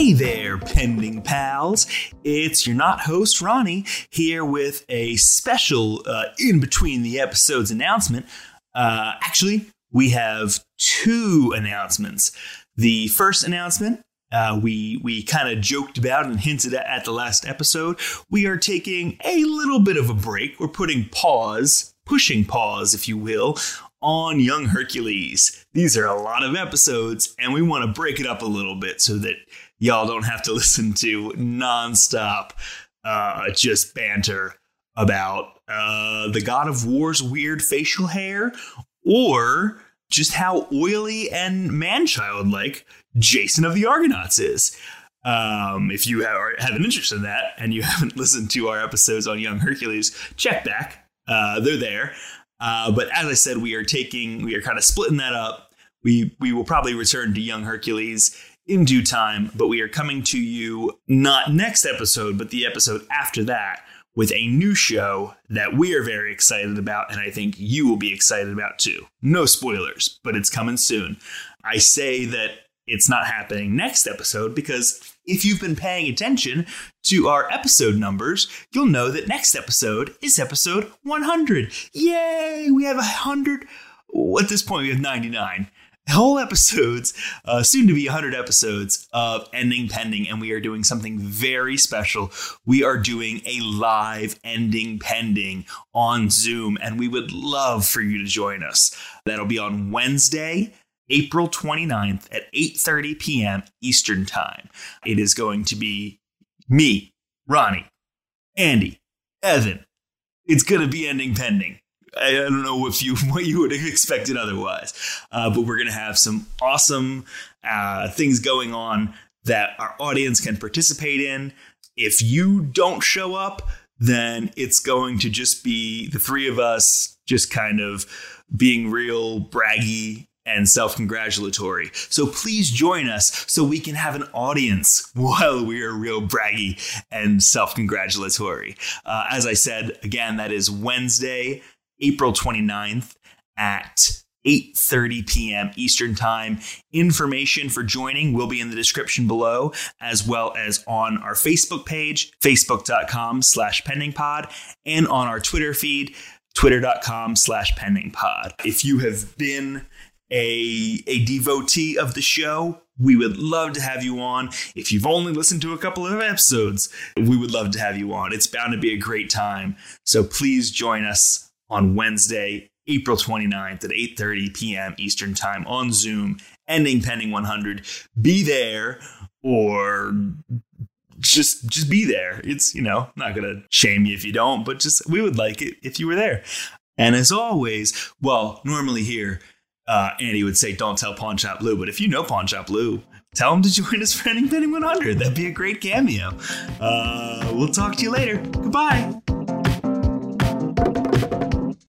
Hey there, pending pals. It's your not host, Ronnie, here with a special uh, in between the episodes announcement. Uh, actually, we have two announcements. The first announcement uh, we we kind of joked about and hinted at at the last episode. We are taking a little bit of a break. We're putting pause, pushing pause, if you will, on Young Hercules. These are a lot of episodes, and we want to break it up a little bit so that y'all don't have to listen to nonstop uh, just banter about uh, the God of War's weird facial hair or just how oily and man-child like Jason of the Argonauts is. Um, if you have, have, an interest in that and you haven't listened to our episodes on Young Hercules, check back. Uh, they're there. Uh, but as I said, we are taking, we are kind of splitting that up. We we will probably return to Young Hercules in due time, but we are coming to you not next episode, but the episode after that with a new show that we are very excited about, and I think you will be excited about too. No spoilers, but it's coming soon. I say that it's not happening next episode because if you've been paying attention to our episode numbers, you'll know that next episode is episode 100. Yay! We have 100. At this point, we have 99 whole episodes, uh, soon to be 100 episodes of Ending Pending, and we are doing something very special. We are doing a live Ending Pending on Zoom, and we would love for you to join us. That'll be on Wednesday. April 29th at 8:30 p.m. Eastern Time. It is going to be me, Ronnie, Andy, Evan. It's going to be ending pending. I don't know if you what you would have expected otherwise, uh, but we're going to have some awesome uh, things going on that our audience can participate in. If you don't show up, then it's going to just be the three of us just kind of being real braggy and self congratulatory. So please join us so we can have an audience while we are real braggy and self congratulatory. Uh, as I said, again, that is Wednesday, April 29th at 8:30 p.m. Eastern Time. Information for joining will be in the description below, as well as on our Facebook page, facebook.com slash pendingpod, and on our Twitter feed, twitter.com slash pendingpod. If you have been a, a devotee of the show, we would love to have you on. If you've only listened to a couple of episodes, we would love to have you on. It's bound to be a great time. So please join us on Wednesday, April 29th at 8:30 p.m. Eastern Time on Zoom, ending pending 100. Be there or just just be there. It's, you know, not going to shame you if you don't, but just we would like it if you were there. And as always, well, normally here uh, Andy would say, "Don't tell Pawn Shop Lou," but if you know Pawn Shop Lou, tell him to join us for Ending Pending 100. That'd be a great cameo. Uh, we'll talk to you later. Goodbye.